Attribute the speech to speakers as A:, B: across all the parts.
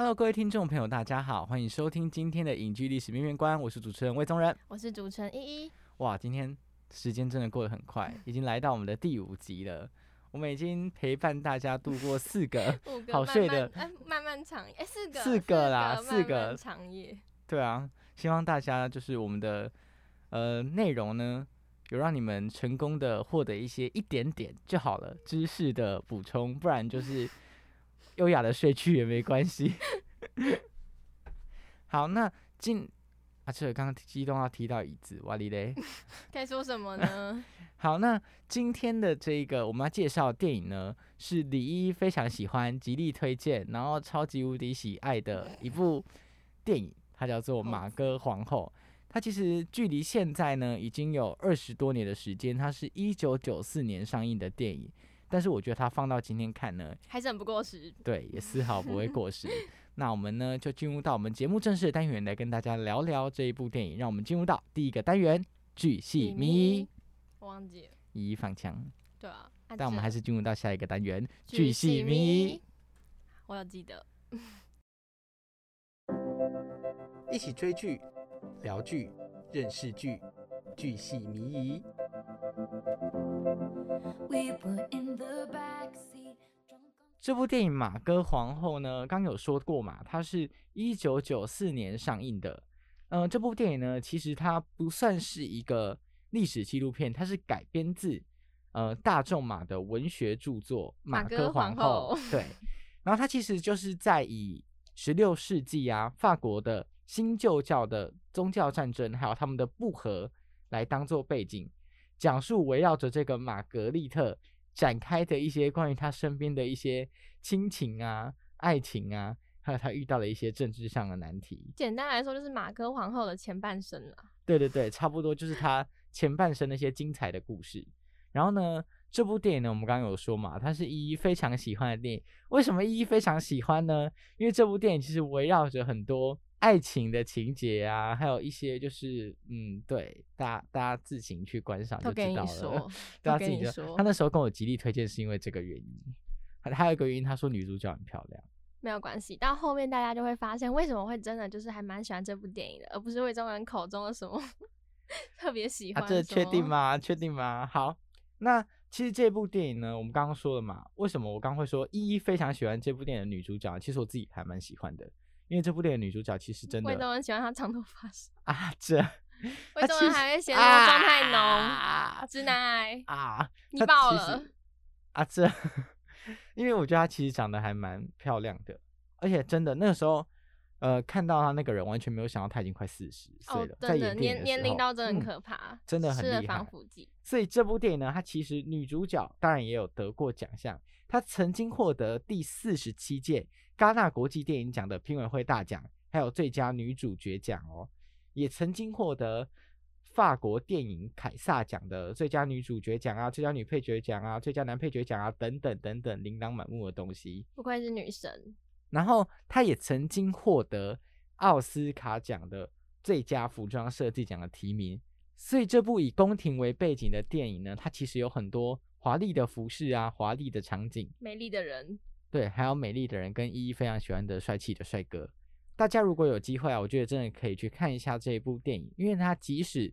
A: Hello，各位听众朋友，大家好，欢迎收听今天的影剧历史面面观，我是主持人魏宗仁，
B: 我是主持人依依。
A: 哇，今天时间真的过得很快，已经来到我们的第五集了。我们已经陪伴大家度过四个 好睡的
B: 漫漫长夜，哎，四个
A: 四个啦，四
B: 个长夜。
A: 对啊，希望大家就是我们的呃内容呢，有让你们成功的获得一些一点点就好了知识的补充，不然就是。优雅的睡去也没关系。好，那今啊，这刚刚激动要提到椅子，哇哩嘞，
B: 该说什么呢？
A: 好，那今天的这个我们要介绍电影呢，是李一非常喜欢、极力推荐，然后超级无敌喜爱的一部电影，它叫做《马哥皇后》。它其实距离现在呢已经有二十多年的时间，它是一九九四年上映的电影。但是我觉得它放到今天看呢，
B: 还是很不过时。
A: 对，也丝毫不会 过时。那我们呢，就进入到我们节目正式的单元，来跟大家聊聊这一部电影。让我们进入到第一个单元——巨细迷。
B: 我忘记了。
A: 一一放枪。
B: 对啊。
A: 但我们还是进入到下一个单元——巨细迷。
B: 我要记得。
A: 一起追剧、聊剧、认识剧，巨细迷疑。这部电影《马哥皇后》呢，刚有说过嘛，它是一九九四年上映的。嗯，这部电影呢，其实它不算是一个历史纪录片，它是改编自呃大仲马的文学著作《马哥皇后》。对，然后它其实就是在以十六世纪啊法国的新旧教的宗教战争，还有他们的不和来当做背景。讲述围绕着这个玛格丽特展开的一些关于他身边的一些亲情啊、爱情啊，还有他遇到的一些政治上的难题。
B: 简单来说，就是马哥皇后的前半生了。
A: 对对对，差不多就是他前半生那些精彩的故事。然后呢，这部电影呢，我们刚刚有说嘛，它是依依非常喜欢的电影。为什么依依非常喜欢呢？因为这部电影其实围绕着很多。爱情的情节啊，还有一些就是，嗯，对，大家大家自行去观赏就知道了。大家自己说，他那时候跟我极力推荐是因为这个原因。还还有一个原因，他说女主角很漂亮。
B: 没有关系，到后面大家就会发现为什么会真的就是还蛮喜欢这部电影的，而不是魏中人口中的什么 特别喜欢。
A: 这确定吗？确定吗？好，那其实这部电影呢，我们刚刚说了嘛，为什么我刚会说依依非常喜欢这部电影的女主角？其实我自己还蛮喜欢的。因为这部电影女主角其实真的，
B: 魏东人喜欢她长头发
A: 啊，这
B: 魏东人还会嫌她妆太浓，直男癌
A: 啊，
B: 你爆了
A: 啊，这因为我觉得她其实长得还蛮漂亮的，而且真的那个时候，呃，看到她那个人完全没有想到她已经快四十岁了，在演
B: 年年龄到真的很可怕，
A: 真的很厉害。所以这部电影呢，它其实女主角当然也有得过奖项，她曾经获得第四十七届。戛纳国际电影奖的评委会大奖，还有最佳女主角奖哦，也曾经获得法国电影凯撒奖的最佳女主角奖啊、最佳女配角奖啊、最佳男配角奖啊等等等等，琳琅满目的东西。
B: 不愧是女神。
A: 然后她也曾经获得奥斯卡奖的最佳服装设计奖的提名。所以这部以宫廷为背景的电影呢，它其实有很多华丽的服饰啊、华丽的场景、
B: 美丽的人。
A: 对，还有美丽的人跟依依非常喜欢的帅气的帅哥，大家如果有机会啊，我觉得真的可以去看一下这一部电影，因为它即使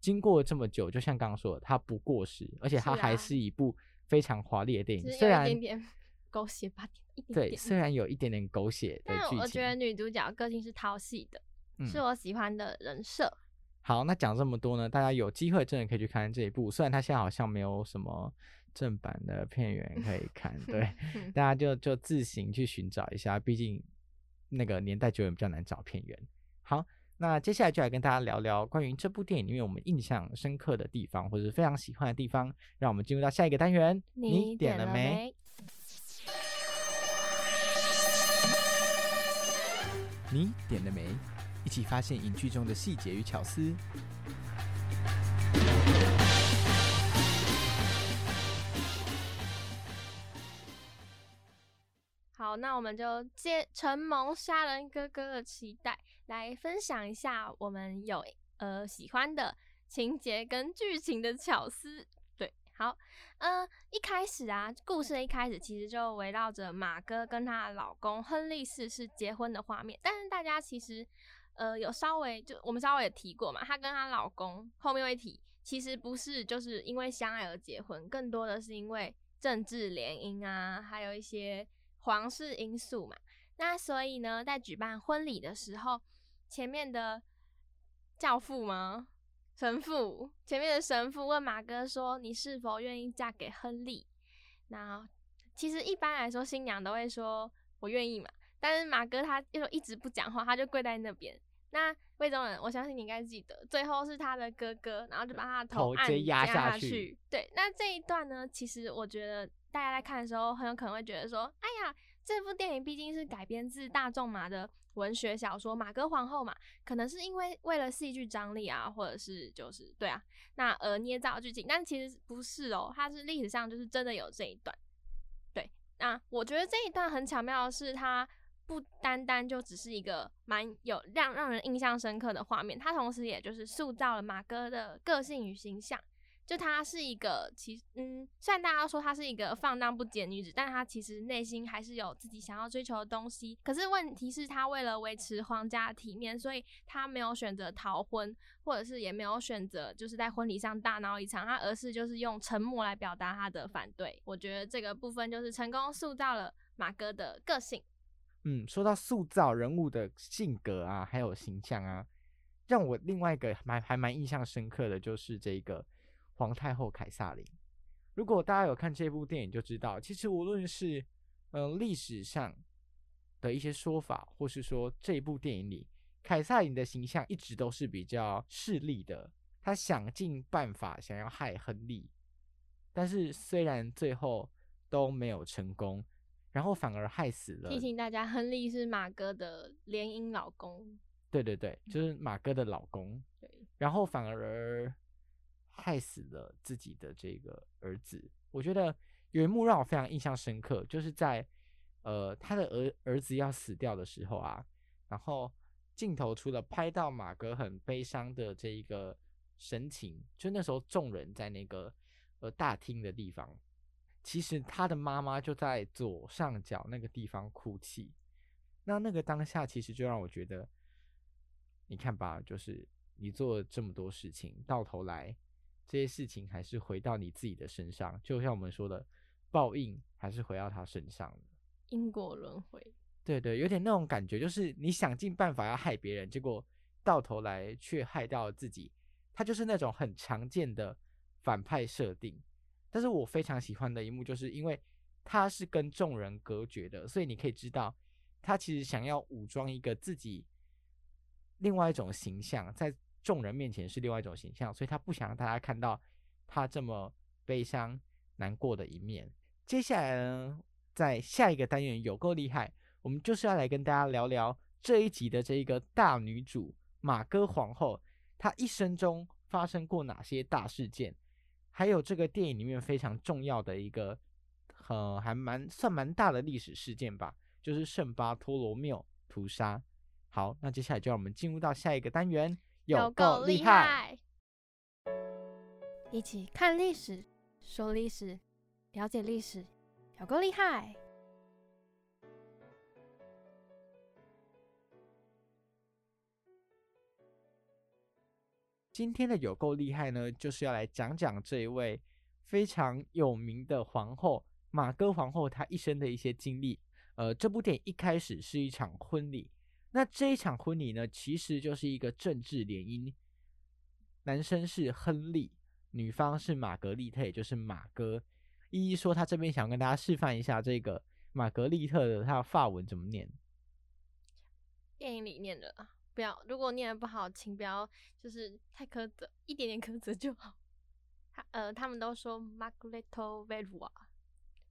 A: 经过这么久，就像刚刚说的，它不过时，而且它还是一部非常华丽的电影。虽然
B: 狗血吧，一点
A: 对，虽然有一点点狗血的剧情，
B: 但我觉得女主角个性是讨喜的，是
A: 嗯
B: 我喜欢的人设。
A: 好，那讲这么多呢，大家有机会真的可以去看这一部，虽然它现在好像没有什么正版的片源可以看，对，
B: 嗯
A: 大家就就自行去寻找一下，毕竟那个年代久远比较难找片源。好，那接下来就来跟大家聊聊关于这部电影里面我们印象深刻的地方，或者是非常喜欢的地方。让我们进入到下一个单元，
B: 你
A: 点
B: 了
A: 没？？你点了没？一起发现影剧中的细节与巧思。
B: 好，那我们就借承蒙杀人哥哥的期待，来分享一下我们有呃喜欢的情节跟剧情的巧思。对，好，呃，一开始啊，故事的一开始其实就围绕着马哥跟她的老公亨利四世结婚的画面，但是大家其实呃有稍微就我们稍微也提过嘛，她跟她老公后面会提，其实不是就是因为相爱而结婚，更多的是因为政治联姻啊，还有一些皇室因素嘛。那所以呢，在举办婚礼的时候，前面的教父吗？神父前面的神父问马哥说：“你是否愿意嫁给亨利？”那其实一般来说，新娘都会说“我愿意”嘛。但是马哥他就一直不讲话，他就跪在那边。那魏忠仁，我相信你应该记得，最后是他的哥哥，然后就把他的
A: 头
B: 按
A: 压
B: 下
A: 下去
B: 对，那这一段呢，其实我觉得大家在看的时候，很有可能会觉得说，哎呀，这部电影毕竟是改编自大仲马的文学小说《马哥皇后》嘛，可能是因为为了戏剧张力啊，或者是就是对啊，那而捏造剧情，但其实不是哦，它是历史上就是真的有这一段。对，那我觉得这一段很巧妙的是，它不单单就只是一个蛮有让让人印象深刻的画面，它同时也就是塑造了马哥的个性与形象。就她是一个，其实嗯，虽然大家都说她是一个放荡不羁的女子，但她其实内心还是有自己想要追求的东西。可是问题是，她为了维持皇家体面，所以她没有选择逃婚，或者是也没有选择就是在婚礼上大闹一场，她而是就是用沉默来表达她的反对。我觉得这个部分就是成功塑造了马哥的个性。
A: 嗯，说到塑造人物的性格啊，还有形象啊，让我另外一个蛮还蛮印象深刻的就是这个皇太后凯撒琳。如果大家有看这部电影，就知道，其实无论是呃历史上的一些说法，或是说这部电影里，凯撒琳的形象一直都是比较势利的，他想尽办法想要害亨利，但是虽然最后都没有成功，然后反而害死了
B: 提醒大家，亨利是马哥的联姻老公。
A: 对对对，就是马哥的老公，
B: 对，
A: 然后反而害死了自己的这个儿子。我觉得有一幕让我非常印象深刻，就是在呃他的儿儿子要死掉的时候啊，然后镜头除了拍到马哥很悲伤的这一个神情，就那时候众人在那个呃大厅的地方，其实他的妈妈就在左上角那个地方哭泣。那那个当下，其实就让我觉得，你看吧，就是你做了这么多事情，到头来这些事情还是回到你自己的身上，就像我们说的，报应还是回到他身上的。
B: 因果轮回。
A: 对对，有点那种感觉，就是你想尽办法要害别人，结果到头来却害到了自己。他就是那种很常见的反派设定。但是我非常喜欢的一幕，就是因为他是跟众人隔绝的，所以你可以知道，他其实想要武装一个自己另外一种形象，在众人面前是另外一种形象，所以他不想让大家看到他这么悲伤难过的一面。接下来呢，在下一个单元有够厉害，我们就是要来跟大家聊聊这一集的这一个大女主马哥皇后，她一生中发生过哪些大事件，还有这个电影里面非常重要的一个，呃，还蛮算蛮大的历史事件吧，就是圣巴托罗缪屠杀。好，那接下来就让我们进入到下一个单元，
B: 有
A: 够
B: 够厉
A: 害。
B: 害！一起看历史，说历史，了解历史，有够厉害！
A: 今天的有够厉害呢，就是要来讲讲这一位非常有名的皇后马哥皇后她一生的一些经历。呃，这部电影一开始是一场婚礼，那这一场婚礼呢，其实就是一个政治联姻。男生是亨利，女方是玛格丽特，也就是马哥。一一说，他这边想跟大家示范一下这个玛格丽特的他的法文怎么念。
B: 电影里念的，不要如果念的不好，请不要就是太苛责，一点点苛责就好。他呃，他们都说 Margaretto Velua。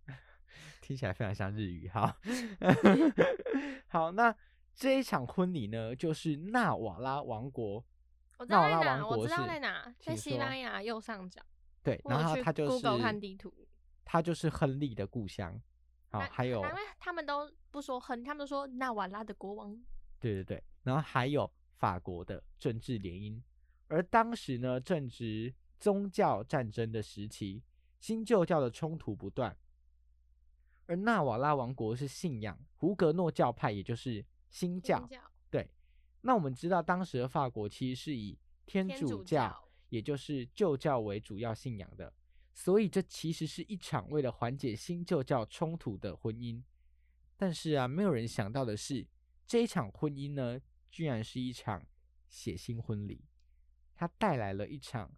A: 听起来非常像日语，好 好，那这一场婚礼呢，就是纳瓦拉王国。
B: 我知道在哪，我知道在哪，在西班牙右上角。
A: 对，然后他就是
B: Google 看地图，
A: 他就是亨利的故乡。好，还有，
B: 他们都不说亨，他们都说纳瓦拉的国王。
A: 对对对，然后还有法国的政治联姻，而当时呢正值宗教战争的时期，新旧教的冲突不断。而纳瓦拉王国是信仰胡格诺教派，也就是新教。对，那我们知道当时的法国其实是以天主教，也就是旧教为主要信仰的，所以这其实是一场为了缓解新旧教冲突的婚姻。但是啊，没有人想到的是，这一场婚姻呢，居然是一场血腥婚礼，它带来了一场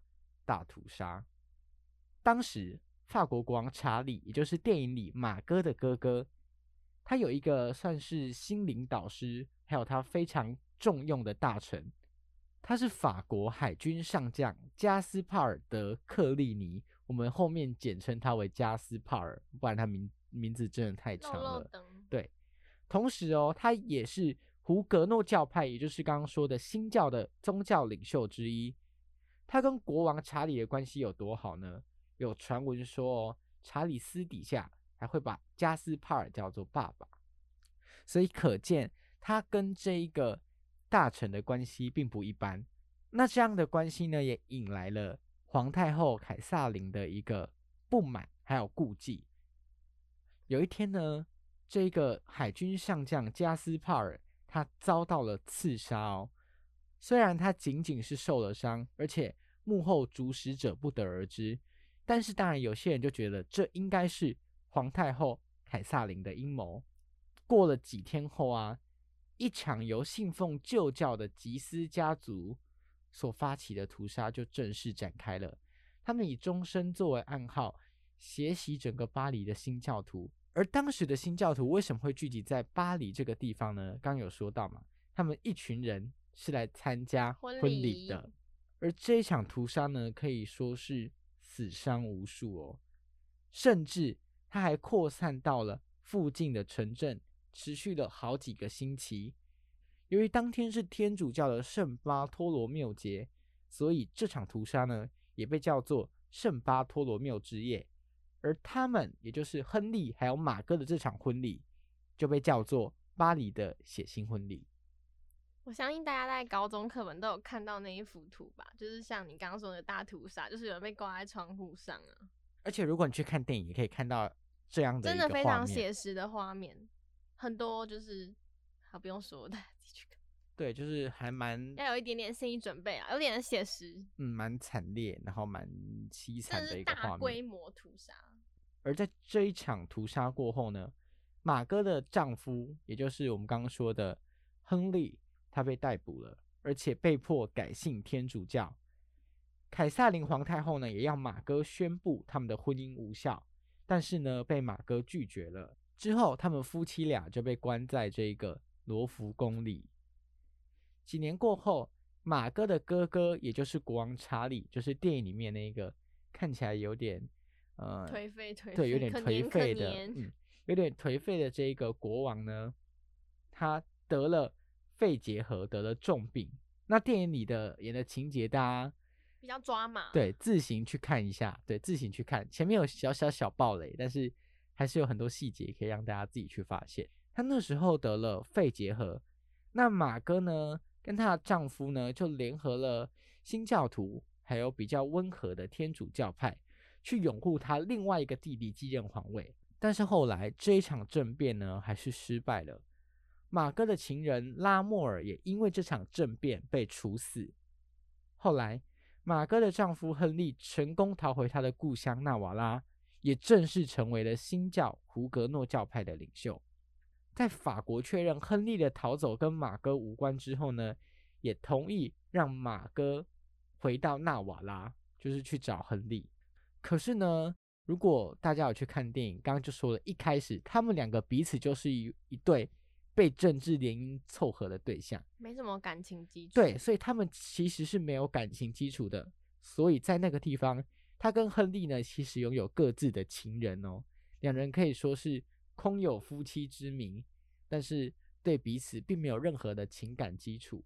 A: 大屠杀。当时。法国国王查理，也就是电影里马哥的哥哥，他有一个算是心灵导师，还有他非常重用的大臣，他是法国海军上将加斯帕尔德克利尼，我们后面简称他为加斯帕尔，不然他名名字真的太长了。对，同时哦，他也是胡格诺教派，也就是刚刚说的新教的宗教领袖之一。他跟国王查理的关系有多好呢？有传闻说，查理私底下还会把加斯帕尔叫做爸爸，所以可见他跟这一个大臣的关系并不一般。那这样的关系呢，也引来了皇太后凯撒琳的一个不满还有顾忌。有一天呢，这个海军上将加斯帕尔他遭到了刺杀哦，虽然他仅仅是受了伤，而且幕后主使者不得而知。但是，当然，有些人就觉得这应该是皇太后凯撒琳的阴谋。过了几天后啊，一场由信奉旧教的吉斯家族所发起的屠杀就正式展开了。他们以终身作为暗号，血洗整个巴黎的新教徒。而当时的新教徒为什么会聚集在巴黎这个地方呢？刚有说到嘛，他们一群人是来参加婚礼的。而这一场屠杀呢，可以说是。死伤无数哦，甚至他还扩散到了附近的城镇，持续了好几个星期。由于当天是天主教的圣巴托罗缪节，所以这场屠杀呢也被叫做圣巴托罗缪之夜。而他们，也就是亨利还有马哥的这场婚礼，就被叫做巴黎的血腥婚礼。
B: 我相信大家在高中课本都有看到那一幅图吧，就是像你刚刚说的大屠杀，就是有人被挂在窗户上啊。
A: 而且如果你去看电影，也可以看到这样的
B: 真的非常写实的画面，很多就是好不用说，大家自己去看。
A: 对，就是还蛮
B: 要有一点点心理准备啊，有点写实，
A: 嗯，蛮惨烈，然后蛮凄惨的一个画面。大
B: 规模屠杀。
A: 而在这一场屠杀过后呢，马哥的丈夫，也就是我们刚刚说的亨利。他被逮捕了，而且被迫改信天主教。凯撒琳皇太后呢，也要马哥宣布他们的婚姻无效，但是呢，被马哥拒绝了。之后，他们夫妻俩就被关在这个罗浮宫里。几年过后，马哥的哥哥，也就是国王查理，就是电影里面那个看起来有点呃
B: 颓废颓
A: 对，有点颓废的，嗯，有点颓废的这一个国王呢，他得了。肺结核得了重病，那电影里的演的情节，大家
B: 比较抓马，
A: 对，自行去看一下，对，自行去看。前面有小小小暴雷，但是还是有很多细节可以让大家自己去发现。她那时候得了肺结核，那马哥呢，跟她的丈夫呢，就联合了新教徒，还有比较温和的天主教派，去拥护他另外一个弟弟继任皇位。但是后来这一场政变呢，还是失败了。马哥的情人拉莫尔也因为这场政变被处死。后来，马哥的丈夫亨利成功逃回他的故乡纳瓦拉，也正式成为了新教胡格诺教派的领袖。在法国确认亨利的逃走跟马哥无关之后呢，也同意让马哥回到纳瓦拉，就是去找亨利。可是呢，如果大家有去看电影，刚刚就说了一开始他们两个彼此就是一一对被政治联姻凑合的对象，
B: 没什么感情基础。
A: 对，所以他们其实是没有感情基础的。所以在那个地方，他跟亨利呢，其实拥有各自的情人哦，两人可以说是空有夫妻之名，但是对彼此并没有任何的情感基础，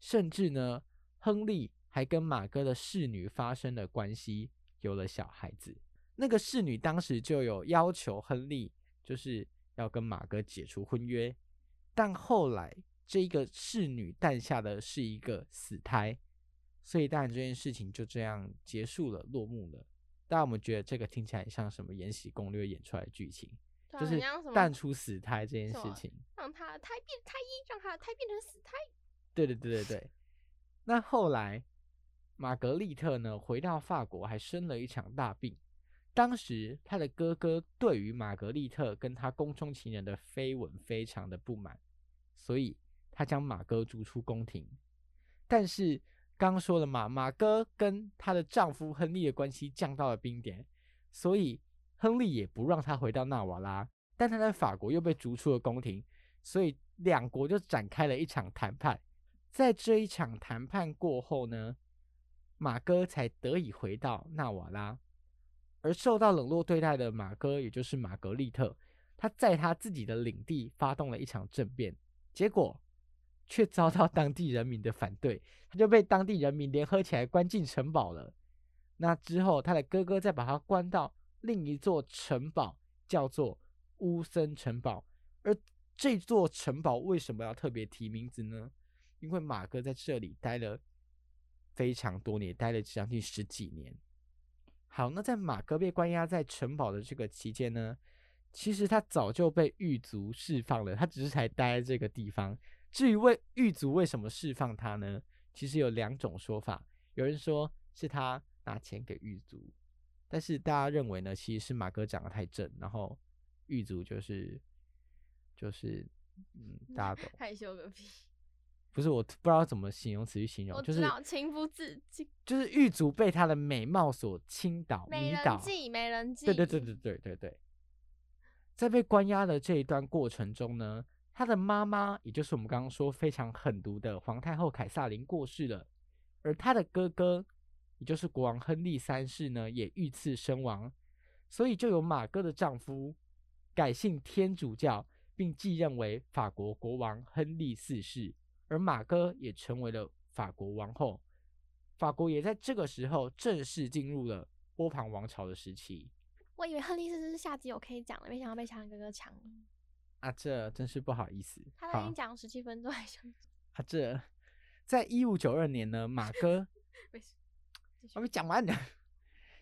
A: 甚至呢，亨利还跟马哥的侍女发生了关系，有了小孩子。那个侍女当时就有要求亨利，就是要跟马哥解除婚约，但后来这个侍女诞下的是一个死胎。所以当然这件事情就这样结束了，落幕了。大家有没有觉得这个听起来像什么《延禧攻略》演出来的剧情？
B: 啊
A: 就是淡出死胎这件事情。
B: 让他的胎变胎衣，让他胎变成死胎。
A: 对对对对对。那后来玛格丽特呢回到法国，还生了一场大病。当时他的哥哥对于玛格丽特跟他宫中情人的绯闻非常的不满，所以他将马哥逐出宫廷。但是刚刚说了嘛，马哥跟她的丈夫亨利的关系降到了冰点，所以亨利也不让他回到纳瓦拉，但他在法国又被逐出了宫廷，所以两国就展开了一场谈判。在这一场谈判过后呢，马哥才得以回到纳瓦拉，而受到冷落对待的马哥，也就是玛格丽特，他在他自己的领地发动了一场政变，结果却遭到当地人民的反对，他就被当地人民联合起来关进城堡了。那之后，他的哥哥再把他关到另一座城堡，叫做乌森城堡。而这座城堡为什么要特别提名字呢？因为马哥在这里待了非常多年，待了将近十几年。好，那在马哥被关押在城堡的这个期间呢，其实他早就被狱卒释放了，他只是才待在这个地方。至于为狱卒为什么释放他呢？其实有两种说法，有人说是他拿钱给狱卒，但是大家认为呢，其实是马哥长得太正，然后狱卒就是就是嗯，大家懂。
B: 害羞个屁！
A: 不是我不知道怎么形容词去形容，就是
B: 情不自禁，
A: 就是狱卒被她的美貌所倾倒、
B: 没
A: 迷倒。
B: 人记，没人记。
A: 对对对对对对对。在被关押的这一段过程中呢，他的妈妈，也就是我们刚刚说非常狠毒的皇太后凯撒琳过世了，而他的哥哥，也就是国王亨利三世呢，也遇刺身亡，所以就由马哥的丈夫改信天主教，并继任为法国国王亨利四世，而马哥也成为了法国王后。法国也在这个时候正式进入了波旁王朝的时期。
B: 我以为亨利四世是下集我可以讲了，没想到被强哥哥抢了。
A: 啊，这真是不好意思。
B: 他都已经讲十七分钟，还想
A: 啊，这在一五九二年呢，马哥还 没讲完呢。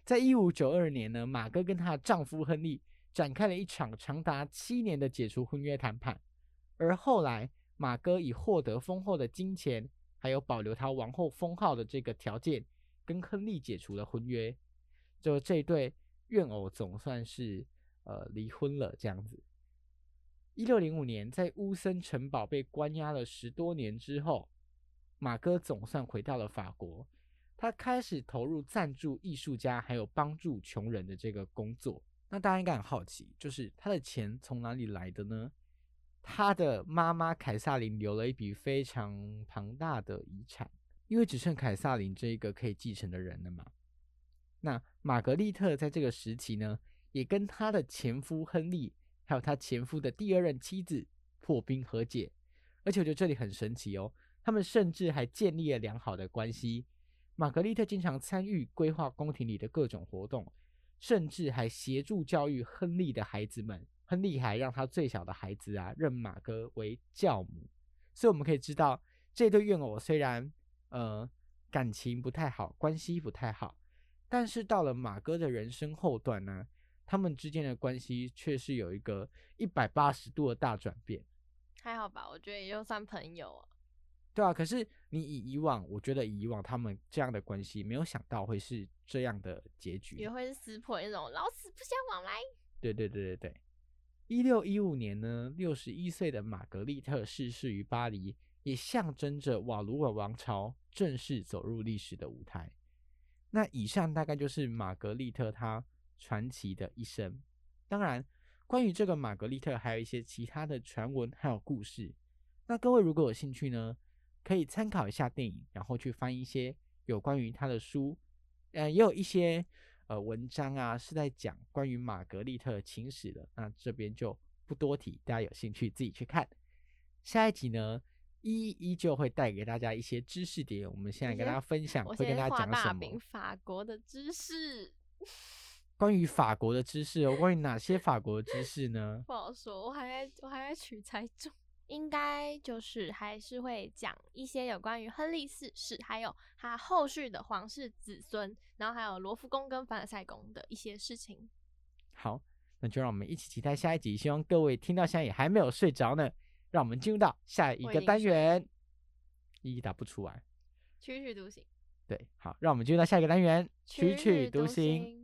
A: 在一五九二年呢，马哥跟她的丈夫亨利展开了一场长达七年的解除婚约谈判，而后来马哥以获得丰厚的金钱，还有保留他王后封号的这个条件，跟亨利解除了婚约。就这对怨偶总算是呃离婚了这样子。一六零五年，在乌森城堡被关押了十多年之后，马哥总算回到了法国。他开始投入赞助艺术家还有帮助穷人的这个工作。那大家应该很好奇，就是他的钱从哪里来的呢？他的妈妈凯撒琳留了一笔非常庞大的遗产，因为只剩凯撒琳这一个可以继承的人了嘛。那玛格丽特在这个时期呢，也跟她的前夫亨利，还有她前夫的第二任妻子破冰和解，而且我觉得这里很神奇哦，他们甚至还建立了良好的关系。玛格丽特经常参与规划宫廷里的各种活动，甚至还协助教育亨利的孩子们。亨利还让他最小的孩子啊认马哥为教母，所以我们可以知道，这对怨偶虽然呃感情不太好，关系不太好，但是到了马哥的人生后段呢，他们之间的关系却是有一个一百八十度的大转变。
B: 还好吧，我觉得也就算朋友啊。
A: 对啊，可是你以以往，我觉得以往他们这样的关系，没有想到会是这样的结局。
B: 也会是撕破那种老死不相往来。
A: 对对对对对。一六一五年呢，六十一岁的玛格丽特逝世于巴黎，也象征着瓦卢尔王朝正式走入历史的舞台。那以上大概就是玛格丽特她传奇的一生。当然，关于这个玛格丽特，还有一些其他的传闻还有故事。那各位如果有兴趣呢？可以参考一下电影，然后去翻一些有关于他的书，呃，也有一些呃文章啊，是在讲关于玛格丽特情史的。那这边就不多提，大家有兴趣自己去看。下一集呢，依依旧会带给大家一些知识点。我们现在跟大家分享，会跟大家讲什么？
B: 法国的知识。
A: 关于法国的知识哦，关于哪些法国的知识呢？
B: 不好说，我还在我还在取材中。应该就是还是会讲一些有关于亨利四世，还有他后续的皇室子孙，然后还有罗浮宫跟凡尔赛宫的一些事情。
A: 好，那就让我们一起期待下一集。希望各位听到现在也还没有睡着呢，让我们进入到下一个单元。一一答不出来，
B: 曲曲独行。
A: 对，好，让我们进入到下一个单元，曲曲独行。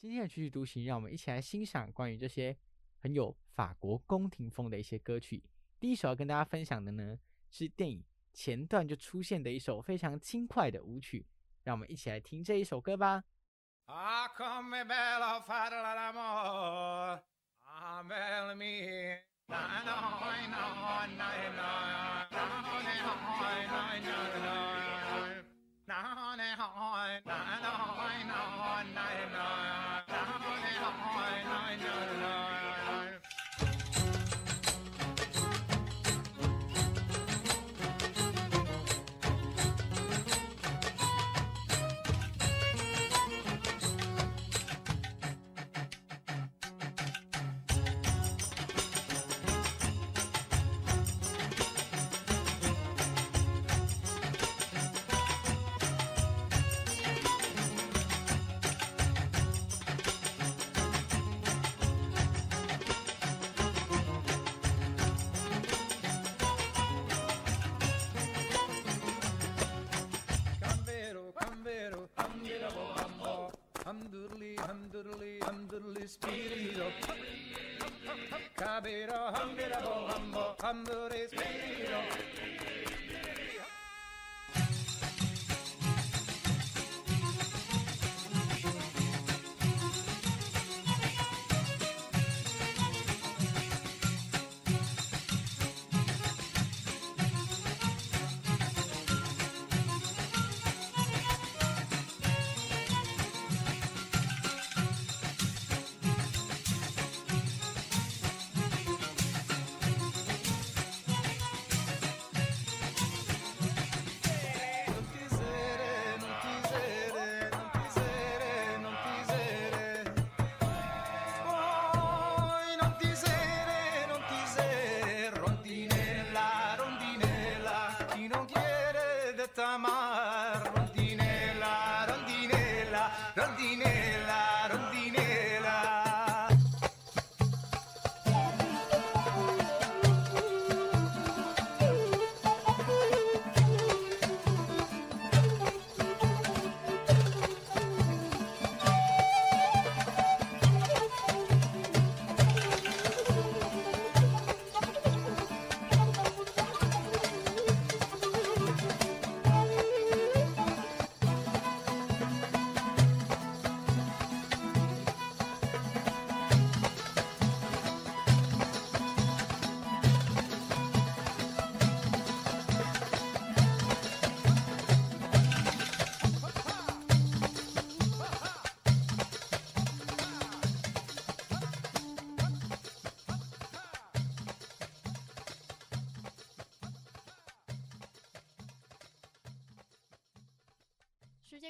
A: 今天的曲曲独行，让我们一起来欣赏关于这些很有法国宫廷风的一些歌曲。第一首要跟大家分享的呢，是电影前段就出现的一首非常轻快的舞曲，让我们一起来听这一首歌吧。hum doodly hum doodly speedy do cabira hum bida bo hum bo hum doodly speedy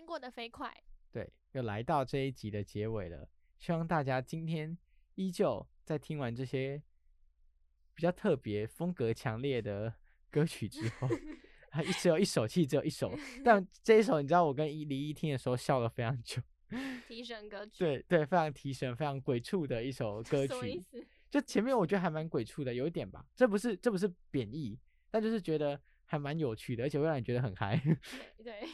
B: 过得飞快。
A: 对，又来到这一集的结尾了。希望大家今天依旧在听完这些比较特别、风格强烈的歌曲之后，还一只有一首，其实只有一首，但这一首你知道，我跟依李一听的时候笑了非常久。
B: 提神歌曲，
A: 对对，非常提神、非常鬼畜的一首歌
B: 什么意
A: 曲。
B: 思？
A: 就前面我觉得还蛮鬼畜的，有一点吧。这不是这不是贬义，但就是觉得还蛮有趣的，而且会让你觉得很嗨。
B: 对对，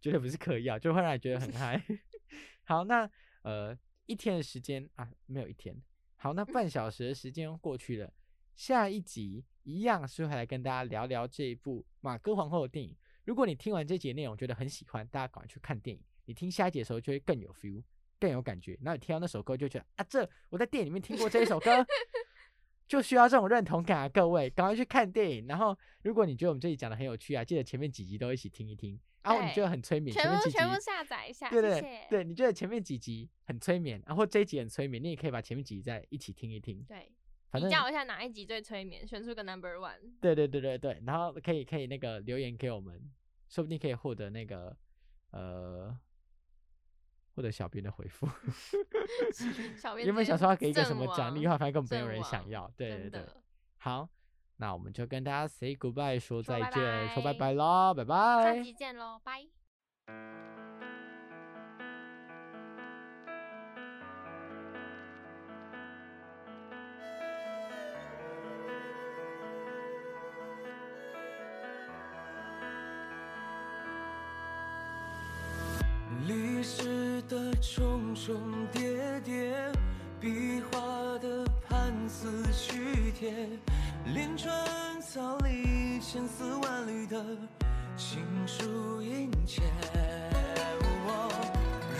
A: 绝对不是嗑药，就会让你觉得很嗨。好，那呃一天的时间啊，没有一天。好，那半小时的时间过去了，下一集一样是会来跟大家聊聊这一部马哥皇后的电影。如果你听完这集的内容觉得很喜欢，大家赶快去看电影。你听下一集的时候就会更有 feel，更有感觉。然后你听到那首歌就觉得啊，这我在电影里面听过这一首歌，就需要这种认同感啊！各位，赶快去看电影。然后，如果你觉得我们这里讲的很有趣啊，记得前面几集都一起听一听。然后你觉得很催眠，前
B: 全
A: 面几集
B: 部全部下载一下，
A: 对对。对，你觉得前面几集很催眠，然后这一集很催眠，你也可以把前面几集再一起听一听。
B: 对，
A: 反正
B: 比较一下哪一集最催眠，选出个 number one。
A: 对对对对对，然后可以可以那个留言给我们，说不定可以获得那个呃获得小编的回复。
B: 小编
A: 原本
B: 直接
A: 想说要给一个什么奖励，
B: 亡
A: 后来发现根本没有人想要。对对对，好，那我们就跟大家 say goodbye，说再见，说拜
B: 拜
A: 拜喽，拜
B: 下
A: 拜。
B: 集见喽，拜。
C: 重重叠叠，壁画的盘丝曲帖，连川草里千丝万缕的情书殷切。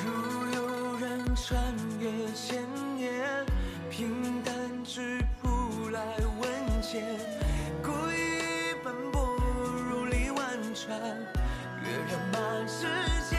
C: 如有人穿越千年，平淡质朴来问笺，故意奔波如历万川，跃然满世间。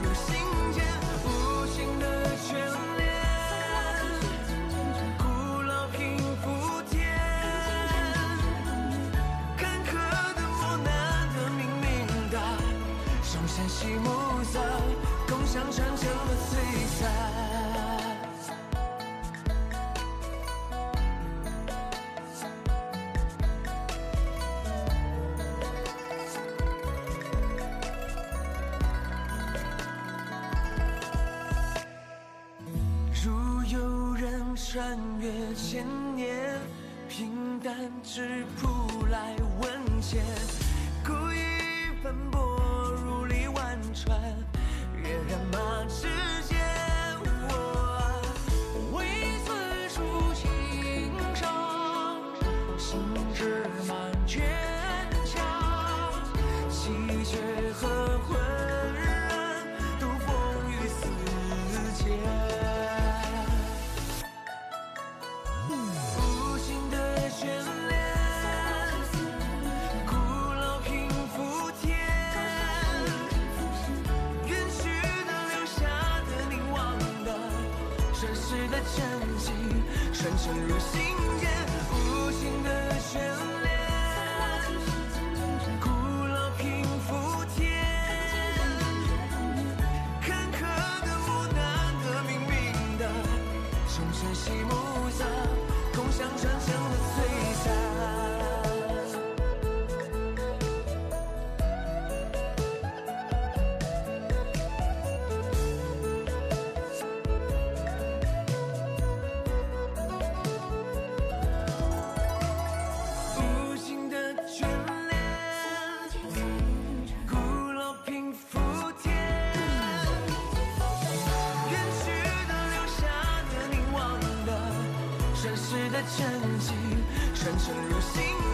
C: 传承穿越千年，平淡质朴真迹，传承入心